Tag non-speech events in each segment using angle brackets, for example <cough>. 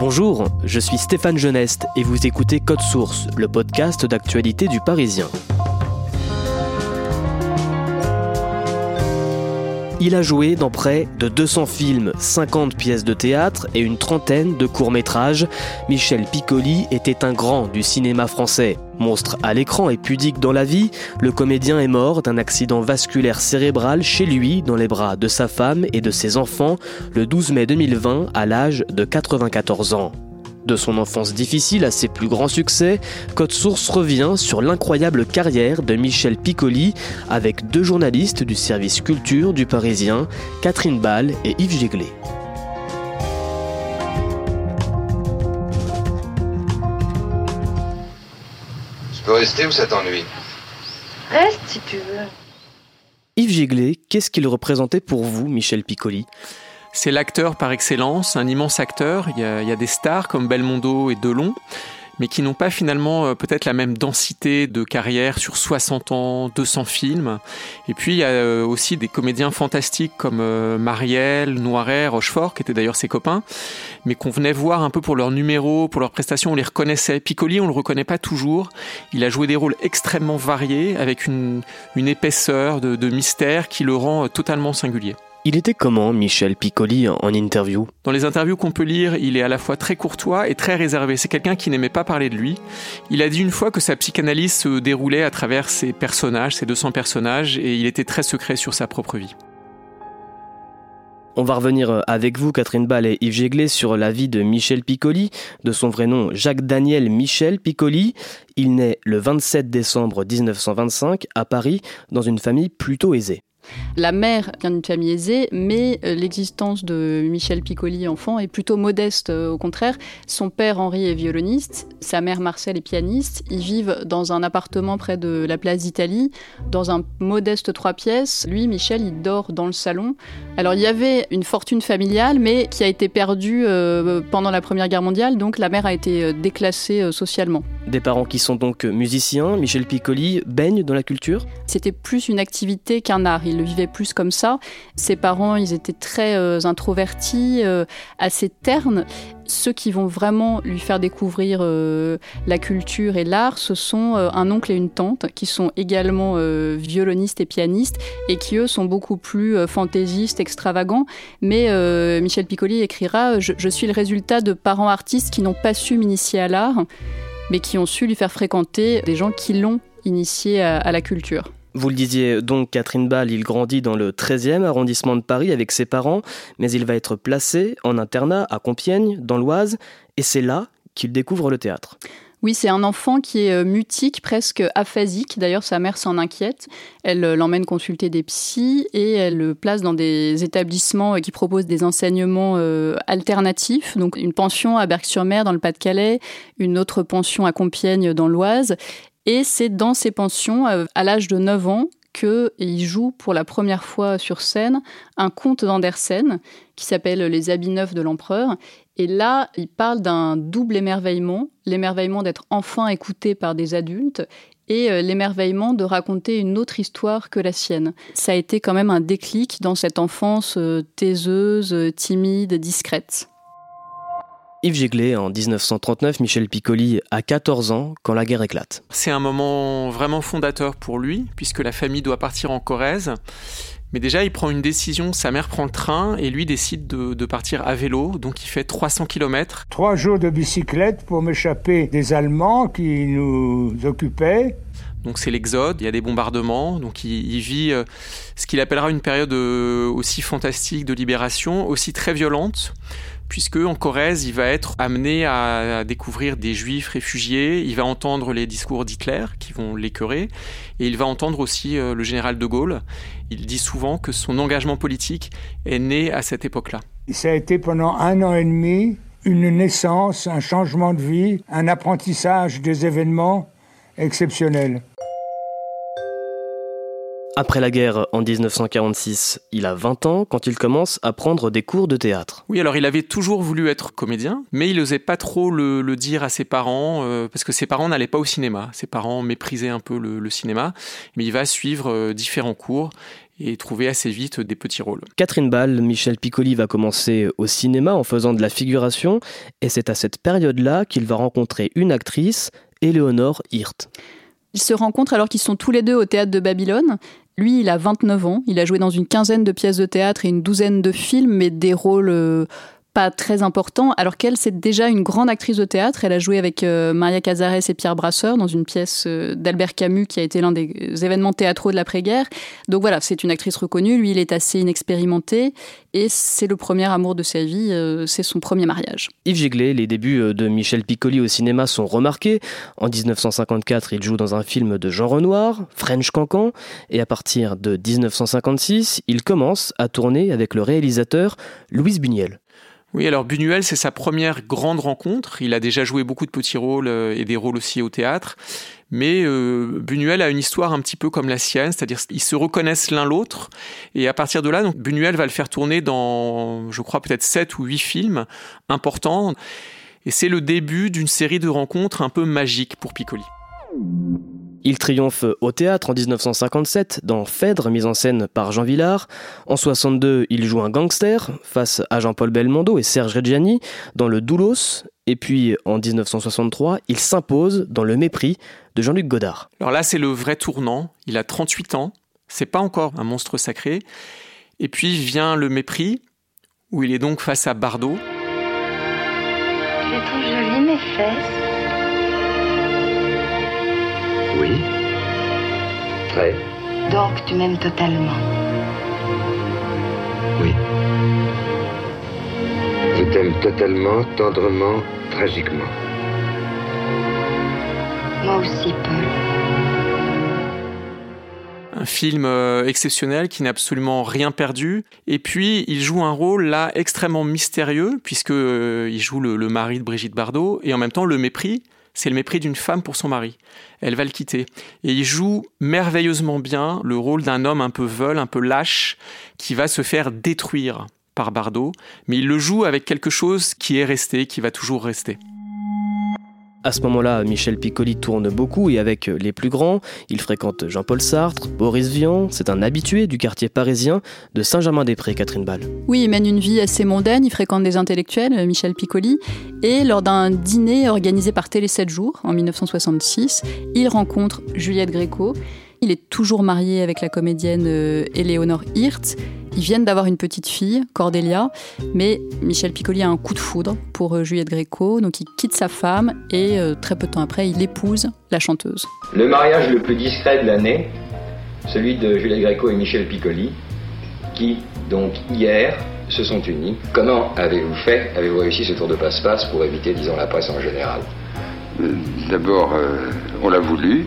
Bonjour, je suis Stéphane Geneste et vous écoutez Code Source, le podcast d'actualité du Parisien. Il a joué dans près de 200 films, 50 pièces de théâtre et une trentaine de courts-métrages. Michel Piccoli était un grand du cinéma français. Monstre à l'écran et pudique dans la vie, le comédien est mort d'un accident vasculaire cérébral chez lui, dans les bras de sa femme et de ses enfants, le 12 mai 2020 à l'âge de 94 ans. De son enfance difficile à ses plus grands succès, Code Source revient sur l'incroyable carrière de Michel Piccoli avec deux journalistes du service culture du Parisien, Catherine Ball et Yves Géglet. Je peux rester ou ça t'ennuie? Reste si tu veux. Yves Géglet, qu'est-ce qu'il représentait pour vous, Michel Piccoli? C'est l'acteur par excellence, un immense acteur. Il y, a, il y a des stars comme Belmondo et Delon, mais qui n'ont pas finalement euh, peut-être la même densité de carrière sur 60 ans, 200 films. Et puis il y a euh, aussi des comédiens fantastiques comme euh, Marielle, Noiret, Rochefort, qui étaient d'ailleurs ses copains, mais qu'on venait voir un peu pour leurs numéros, pour leurs prestations, on les reconnaissait. Piccoli, on le reconnaît pas toujours. Il a joué des rôles extrêmement variés, avec une, une épaisseur de, de mystère qui le rend totalement singulier. Il était comment, Michel Piccoli, en interview? Dans les interviews qu'on peut lire, il est à la fois très courtois et très réservé. C'est quelqu'un qui n'aimait pas parler de lui. Il a dit une fois que sa psychanalyse se déroulait à travers ses personnages, ses 200 personnages, et il était très secret sur sa propre vie. On va revenir avec vous, Catherine Ball et Yves Géglet, sur la vie de Michel Piccoli, de son vrai nom Jacques-Daniel Michel Piccoli. Il naît le 27 décembre 1925 à Paris, dans une famille plutôt aisée. La mère vient d'une famille aisée, mais euh, l'existence de Michel Piccoli, enfant, est plutôt modeste. euh, Au contraire, son père Henri est violoniste, sa mère Marcel est pianiste. Ils vivent dans un appartement près de la place d'Italie, dans un modeste trois pièces. Lui, Michel, il dort dans le salon. Alors, il y avait une fortune familiale, mais qui a été perdue euh, pendant la Première Guerre mondiale, donc la mère a été déclassée socialement. Des parents qui sont donc musiciens, Michel Piccoli baigne dans la culture C'était plus une activité qu'un art. Il le vivait plus comme ça. Ses parents, ils étaient très euh, introvertis, euh, assez ternes. Ceux qui vont vraiment lui faire découvrir euh, la culture et l'art, ce sont un oncle et une tante qui sont également violonistes et pianistes et qui eux sont beaucoup plus fantaisistes, extravagants. Mais Michel Piccoli écrira je, suis le résultat de parents artistes qui n'ont pas su m'initier à l'art, mais qui ont su lui faire fréquenter des gens qui l'ont initié à la culture. Vous le disiez donc, Catherine Ball, il grandit dans le 13e arrondissement de Paris avec ses parents, mais il va être placé en internat à Compiègne, dans l'Oise, et c'est là qu'il découvre le théâtre. Oui, c'est un enfant qui est euh, mutique, presque aphasique. D'ailleurs, sa mère s'en inquiète. Elle euh, l'emmène consulter des psys et elle le place dans des établissements euh, qui proposent des enseignements alternatifs. Donc, une pension à Berck-sur-Mer dans le Pas-de-Calais, une autre pension à Compiègne dans l'Oise. Et c'est dans ces pensions, euh, à l'âge de 9 ans, qu'il joue pour la première fois sur scène un conte d'Andersen qui s'appelle Les habits neufs de l'empereur. Et là, il parle d'un double émerveillement, l'émerveillement d'être enfin écouté par des adultes et euh, l'émerveillement de raconter une autre histoire que la sienne. Ça a été quand même un déclic dans cette enfance euh, taiseuse, timide, discrète. Yves Géglet, en 1939, Michel Piccoli a 14 ans quand la guerre éclate. C'est un moment vraiment fondateur pour lui, puisque la famille doit partir en Corrèze. Mais déjà, il prend une décision, sa mère prend le train et lui décide de, partir à vélo, donc il fait 300 km. Trois jours de bicyclette pour m'échapper des Allemands qui nous occupaient. Donc c'est l'exode, il y a des bombardements, donc il, vit euh, ce qu'il appellera une période euh, aussi fantastique de libération, aussi très violente, puisque en Corrèze, il va être amené à, découvrir des juifs réfugiés, il va entendre les discours d'Hitler qui vont l'écœurer, et il va entendre aussi euh, le général de Gaulle. Il dit souvent que son engagement politique est né à cette époque-là. Ça a été pendant un an et demi une naissance, un changement de vie, un apprentissage des événements exceptionnels. Après la guerre en 1946, il a 20 ans quand il commence à prendre des cours de théâtre. Oui, alors il avait toujours voulu être comédien, mais il n'osait pas trop le, dire à ses parents, euh, parce que ses parents n'allaient pas au cinéma. Ses parents méprisaient un peu le, cinéma, mais il va suivre euh, différents cours et trouver assez vite des petits rôles. Catherine Ball, Michel Piccoli va commencer au cinéma en faisant de la figuration, et c'est à cette période-là qu'il va rencontrer une actrice, Éléonore Hirt. Ils se rencontrent alors qu'ils sont tous les deux au théâtre de Babylone. Lui, il a 29 ans, il a joué dans une quinzaine de pièces de théâtre et une douzaine de films, mais des rôles euh, pas très important, alors qu'elle, c'est déjà une grande actrice de théâtre. Elle a joué avec euh, Maria Cazares et Pierre Brasseur dans une pièce euh, d'Albert Camus qui a été l'un des événements théâtraux de l'après-guerre. Donc voilà, c'est une actrice reconnue. Lui, il est assez inexpérimenté et c'est le premier amour de sa vie. Euh, c'est son premier mariage. Yves Géglet, les débuts de Michel Piccoli au cinéma sont remarqués. En 1954, il joue dans un film de Jean Renoir, French Cancan, et à partir de 1956, il commence à tourner avec le réalisateur Louise Buniel. Oui, alors Buñuel, c'est sa première grande rencontre. Il a déjà joué beaucoup de petits rôles euh, et des rôles aussi au théâtre. Mais euh, Buñuel a une histoire un petit peu comme la sienne, c'est-à-dire qu'ils se reconnaissent l'un l'autre. Et à partir de là, donc, Buñuel va le faire tourner dans, je crois, peut-être sept ou huit films importants. Et c'est le début d'une série de rencontres un peu magiques pour Piccoli. Il triomphe au théâtre en 1957 dans Phèdre, mise en scène par Jean Villard. En 62, il joue un gangster face à Jean-Paul Belmondo et Serge Reggiani dans Le Doulos. Et puis en 1963, il s'impose dans Le Mépris de Jean-Luc Godard. Alors là, c'est le vrai tournant. Il a 38 ans. C'est pas encore un monstre sacré. Et puis vient Le Mépris, où il est donc face à Bardot. Mes fesses. Oui. Très. Donc tu m'aimes totalement. Oui. Je t'aime totalement, tendrement, tragiquement. Moi aussi, Paul. Un film euh, exceptionnel qui n'a absolument rien perdu. Et puis, il joue un rôle là extrêmement mystérieux, puisque euh, il joue le, le mari de Brigitte Bardot, et en même temps le mépris c'est le mépris d'une femme pour son mari. Elle va le quitter. Et il joue merveilleusement bien le rôle d'un homme un peu veule, un peu lâche, qui va se faire détruire par Bardot, mais il le joue avec quelque chose qui est resté, qui va toujours rester. À ce moment-là, Michel Piccoli tourne beaucoup et avec les plus grands. Il fréquente Jean-Paul Sartre, Boris Vian. C'est un habitué du quartier parisien de Saint-Germain-des-Prés, Catherine Ball. Oui, il mène une vie assez mondaine. Il fréquente des intellectuels, Michel Piccoli. Et lors d'un dîner organisé par Télé 7 jours en 1966, il rencontre Juliette Gréco. Il est toujours marié avec la comédienne euh, Éléonore Hirt. Ils viennent d'avoir une petite fille, Cordélia, mais Michel Piccoli a un coup de foudre pour euh, Juliette Gréco, donc il quitte sa femme et euh, très peu de temps après, il épouse la chanteuse. Le mariage le plus discret de l'année, celui de Juliette Gréco et Michel Piccoli, qui, donc hier, se sont unis. Comment avez-vous fait? Avez-vous réussi ce tour de passe-passe pour éviter, disons, la presse en général? D'abord, on l'a voulu.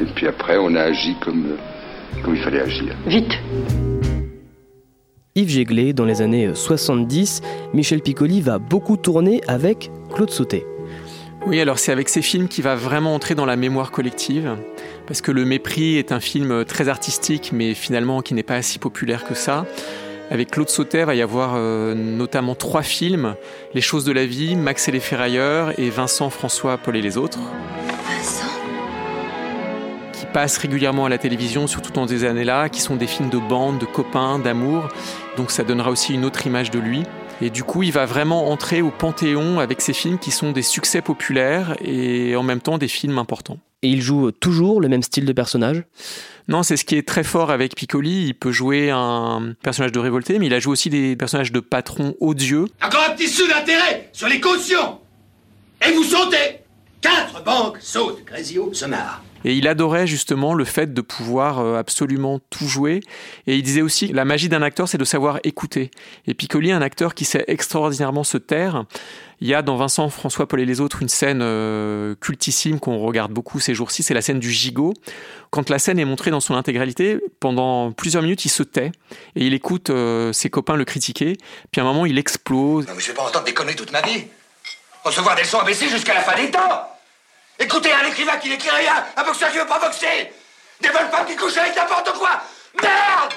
Et puis après, on a agi comme, comme il fallait agir. Vite Yves Jéglé, dans les années 70, Michel Piccoli va beaucoup tourner avec Claude Sauté. Oui, alors c'est avec ces films qu'il va vraiment entrer dans la mémoire collective, parce que Le Mépris est un film très artistique, mais finalement qui n'est pas si populaire que ça. Avec Claude Sauter, il va y avoir euh, notamment trois films Les choses de la vie, Max et les ferrailleurs et Vincent, François, Paul et les autres passe régulièrement à la télévision, surtout dans ces années-là, qui sont des films de bande, de copains, d'amour. Donc ça donnera aussi une autre image de lui. Et du coup, il va vraiment entrer au panthéon avec ses films qui sont des succès populaires et en même temps des films importants. Et il joue toujours le même style de personnage? Non, c'est ce qui est très fort avec Piccoli. Il peut jouer un personnage de révolté, mais il a joué aussi des personnages de patrons odieux. Encore un petit sou d'intérêt sur les cautions Et vous sautez Quatre banques sautent, Grésio se marre. Et il adorait justement le fait de pouvoir euh, absolument tout jouer. Et il disait aussi la magie d'un acteur, c'est de savoir écouter. Et Piccoli, un acteur qui sait extraordinairement se taire. Il y a dans Vincent, François, Paul et les autres une scène euh, cultissime qu'on regarde beaucoup ces jours-ci, c'est la scène du gigot. Quand la scène est montrée dans son intégralité, pendant plusieurs minutes, il se tait et il écoute euh, ses copains le critiquer. Puis à un moment, il explose. Non mais je vais pas entendre des conneries toute ma vie. Recevoir des leçons ABC jusqu'à la fin des temps. Écoutez, un écrivain qui n'écrit rien, un boxeur qui veut pas boxer, des bonnes femmes qui couchent avec n'importe quoi. Merde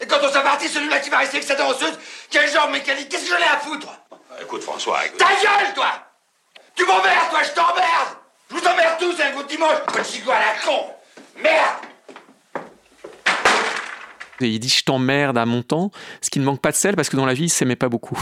Et quand on s'apartit, celui-là qui va rester avec sa danseuse, une jambe mécanique, qu'est-ce que j'en ai à foutre? Écoute, François, écoute. Ta gueule, toi Tu m'emmerdes, toi, je t'emmerde Je vous emmerde tous un coup de dimanche, petit à la con Merde Et il dit je t'emmerde à mon temps, ce qui ne manque pas de sel parce que dans la vie, il s'aimait pas beaucoup.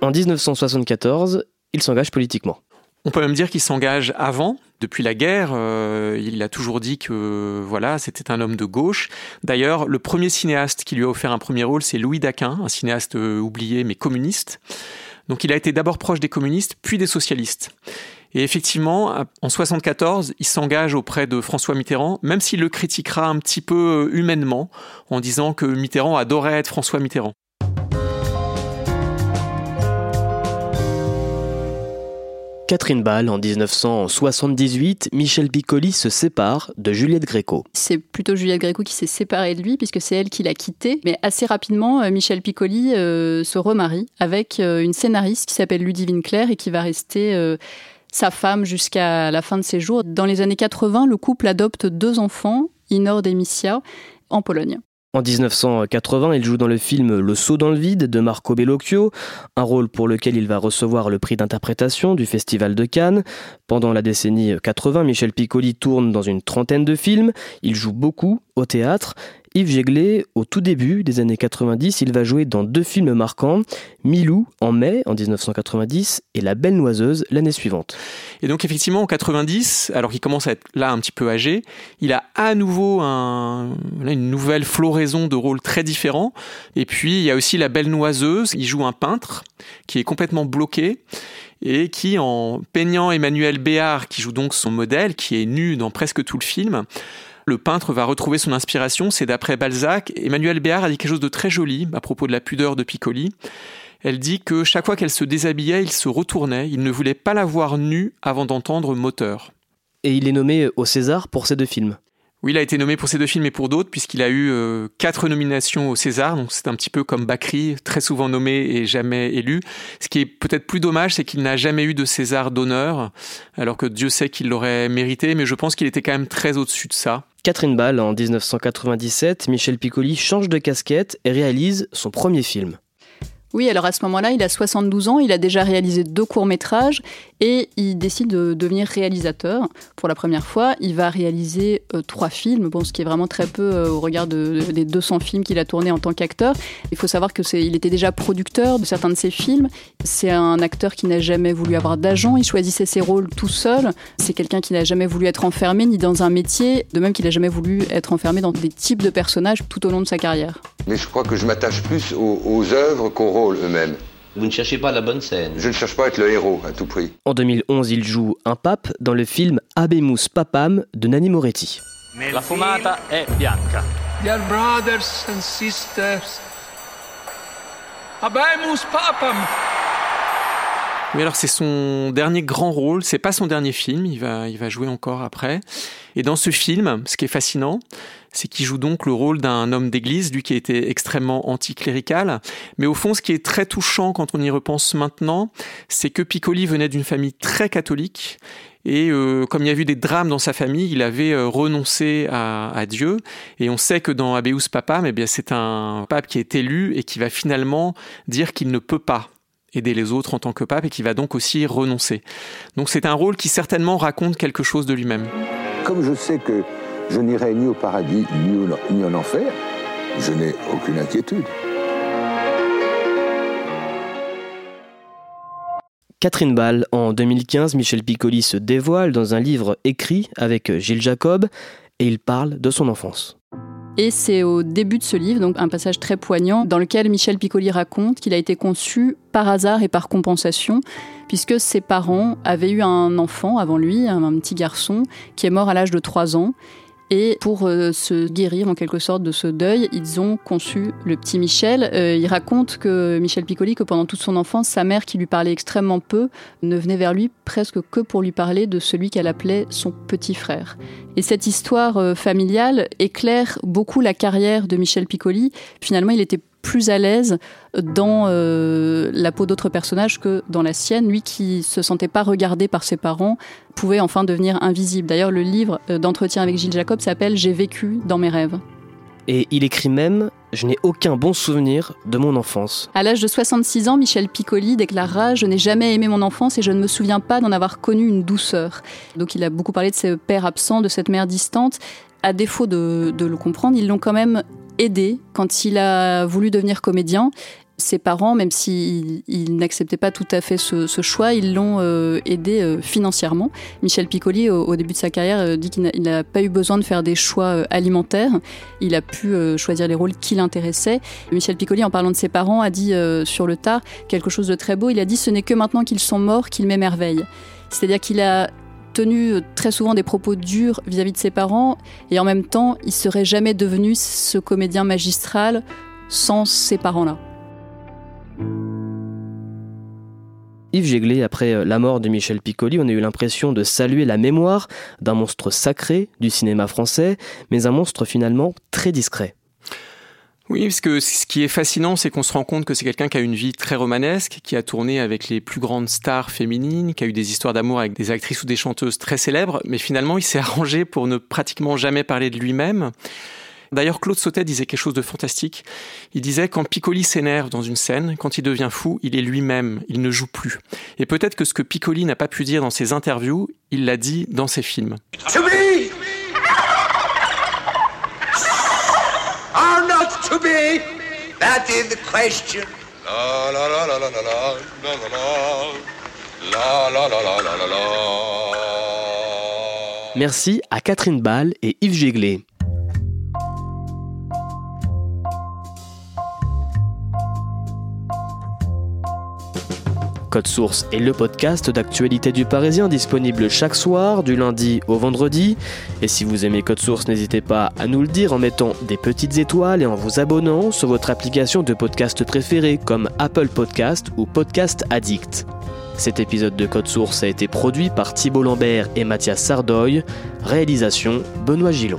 En 1974, il s'engage politiquement. On peut même dire qu'il s'engage avant. Depuis la guerre, euh, il a toujours dit que voilà, c'était un homme de gauche. D'ailleurs, le premier cinéaste qui lui a offert un premier rôle, c'est Louis Daquin, un cinéaste euh, oublié mais communiste. Donc il a été d'abord proche des communistes, puis des socialistes. Et effectivement, en 74, il s'engage auprès de François Mitterrand, même s'il le critiquera un petit peu euh, humainement, en disant que Mitterrand adorait être François Mitterrand. Catherine Ball, en 1978, Michel Piccoli se sépare de Juliette Gréco. C'est plutôt Juliette Gréco qui s'est séparée de lui, puisque c'est elle qui l'a quitté. Mais assez rapidement, euh, Michel Piccoli euh, se remarie avec euh, une scénariste qui s'appelle Ludivine Claire et qui va rester sa femme jusqu'à la fin de ses jours. Dans les années 80, le couple adopte deux enfants, Inord et Missia, en Pologne. En 1980, il joue dans le film Le saut dans le vide de Marco Bellocchio, un rôle pour lequel il va recevoir le prix d'interprétation du Festival de Cannes. Pendant la décennie 80, Michel Piccoli tourne dans une trentaine de films, il joue beaucoup au théâtre Yves Jéglé, au tout début des années 90, il va jouer dans deux films marquants, Milou en mai en 1990 et La Belle Noiseuse l'année suivante. Et donc effectivement en 90, alors qu'il commence à être là un petit peu âgé, il a à nouveau un, une nouvelle floraison de rôles très différents. Et puis il y a aussi La Belle Noiseuse, il joue un peintre qui est complètement bloqué et qui, en peignant Emmanuel Béard, qui joue donc son modèle, qui est nu dans presque tout le film, le peintre va retrouver son inspiration, c'est d'après Balzac. Emmanuel Béard a dit quelque chose de très joli à propos de la pudeur de Piccoli. Elle dit que chaque fois qu'elle se déshabillait, il se retournait, il ne voulait pas la voir nue avant d'entendre moteur. Et il est nommé au César pour ces deux films. Oui, il a été nommé pour ces deux films et pour d'autres, puisqu'il a eu euh, quatre nominations au César. Donc c'est un petit peu comme Bakri, très souvent nommé et jamais élu. Ce qui est peut-être plus dommage, c'est qu'il n'a jamais eu de César d'honneur, alors que Dieu sait qu'il l'aurait mérité, mais je pense qu'il était quand même très au-dessus de ça. Catherine Ball, en 1997, Michel Piccoli change de casquette et réalise son premier film. Oui, alors à ce moment-là, il a 72 ans, il a déjà réalisé deux courts-métrages et il décide de devenir réalisateur pour la première fois. Il va réaliser euh, trois films, bon, ce qui est vraiment très peu euh, au regard des 200 films qu'il a tournés en tant qu'acteur. Il faut savoir que il était déjà producteur de certains de ses films. C'est un acteur qui n'a jamais voulu avoir d'agent, il choisissait ses rôles tout seul. C'est quelqu'un qui n'a jamais voulu être enfermé ni dans un métier, de même qu'il n'a jamais voulu être enfermé dans des types de personnages tout au long de sa carrière. Mais je crois que je m'attache plus aux, aux œuvres qu'aux rôles eux-mêmes. Vous ne cherchez pas la bonne scène. Je ne cherche pas à être le héros à tout prix. En 2011, il joue un pape dans le film Abemus Papam de Nanni Moretti. La fumata è bianca. Dear brothers and sisters, Abemus Papam. Oui, alors c'est son dernier grand rôle, c'est pas son dernier film, il va, il va jouer encore après. Et dans ce film, ce qui est fascinant, c'est qu'il joue donc le rôle d'un homme d'église, lui qui était extrêmement anticlérical. Mais au fond, ce qui est très touchant quand on y repense maintenant, c'est que Piccoli venait d'une famille très catholique. Et euh, comme il y a eu des drames dans sa famille, il avait euh, renoncé à, Dieu. Et on sait que dans Abeus Papam, eh bien, c'est un pape qui est élu et qui va finalement dire qu'il ne peut pas aider les autres en tant que pape et qui va donc aussi renoncer. Donc c'est un rôle qui certainement raconte quelque chose de lui-même. Comme je sais que je n'irai ni au paradis ni en enfer. Je n'ai aucune inquiétude. Catherine Ball, en 2015, Michel Piccoli se dévoile dans un livre écrit avec Gilles Jacob et il parle de son enfance. Et c'est au début de ce livre, donc un passage très poignant, dans lequel Michel Piccoli raconte qu'il a été conçu par hasard et par compensation, puisque ses parents avaient eu un enfant avant lui, un petit garçon, qui est mort à l'âge de 3 ans. Et pour euh, se guérir en quelque sorte de ce deuil, ils ont conçu le petit Michel. Euh, il raconte que Michel Piccoli, que pendant toute son enfance, sa mère, qui lui parlait extrêmement peu, ne venait vers lui presque que pour lui parler de celui qu'elle appelait son petit frère. Et cette histoire euh, familiale éclaire beaucoup la carrière de Michel Piccoli. Finalement, il était plus à l'aise dans euh, la peau d'autres personnages que dans la sienne. Lui qui se sentait pas regardé par ses parents pouvait enfin devenir invisible. D'ailleurs, le livre euh, d'entretien avec Gilles Jacob s'appelle J'ai vécu dans mes rêves. Et il écrit même Je n'ai aucun bon souvenir de mon enfance. À l'âge de 66 ans, Michel Piccoli déclara Je n'ai jamais aimé mon enfance et je ne me souviens pas d'en avoir connu une douceur. Donc il a beaucoup parlé de ses pères absents, de cette mère distante. À défaut de, de le comprendre, ils l'ont quand même aidé quand il a voulu devenir comédien. Ses parents, même s'ils n'acceptaient pas tout à fait ce, choix, ils l'ont euh, aidé euh, financièrement. Michel Piccoli, au, début de sa carrière, euh, dit qu'il n'a pas eu besoin de faire des choix alimentaires. Il a pu choisir les rôles qui l'intéressaient. Michel Piccoli, en parlant de ses parents, a dit sur le tard quelque chose de très beau. Il a dit Ce n'est que maintenant qu'ils sont morts qu'il m'émerveille. C'est-à-dire qu'il a tenu euh, très souvent des propos durs vis-à-vis de ses parents et en même temps, il serait jamais devenu ce comédien magistral sans ces parents-là. Yves Jéglé, après euh, la mort de Michel Piccoli, on a eu l'impression de saluer la mémoire d'un monstre sacré du cinéma français, mais un monstre finalement très discret. Oui, parce que ce qui est fascinant, c'est qu'on se rend compte que c'est quelqu'un qui a une vie très romanesque, qui a tourné avec les plus grandes stars féminines, qui a eu des histoires d'amour avec des actrices ou des chanteuses très célèbres, mais finalement, il s'est <laughs> arrangé pour ne pratiquement jamais parler de lui-même. D'ailleurs, Claude Sautet disait quelque chose de fantastique. Il disait quand Piccoli s'énerve dans une scène, quand il devient fou, il est lui-même, il ne joue plus. Et peut-être que ce que Piccoli n'a pas pu dire dans ses interviews, il l'a dit dans ses films. To be? That is the question. La la la la la la la la la la la la la la Merci à Catherine Ball et Yves Jéglé. Code Source est le podcast d'actualité du Parisien disponible chaque soir, du lundi au vendredi. Et si vous aimez Code Source, n'hésitez pas à nous le dire en mettant des petites étoiles et en vous abonnant sur votre application de podcast préférée comme Apple Podcast ou Podcast Addict. Cet épisode de Code Source a été produit par Thibault Lambert et Mathias Sardoy. Réalisation Benoît Gillon.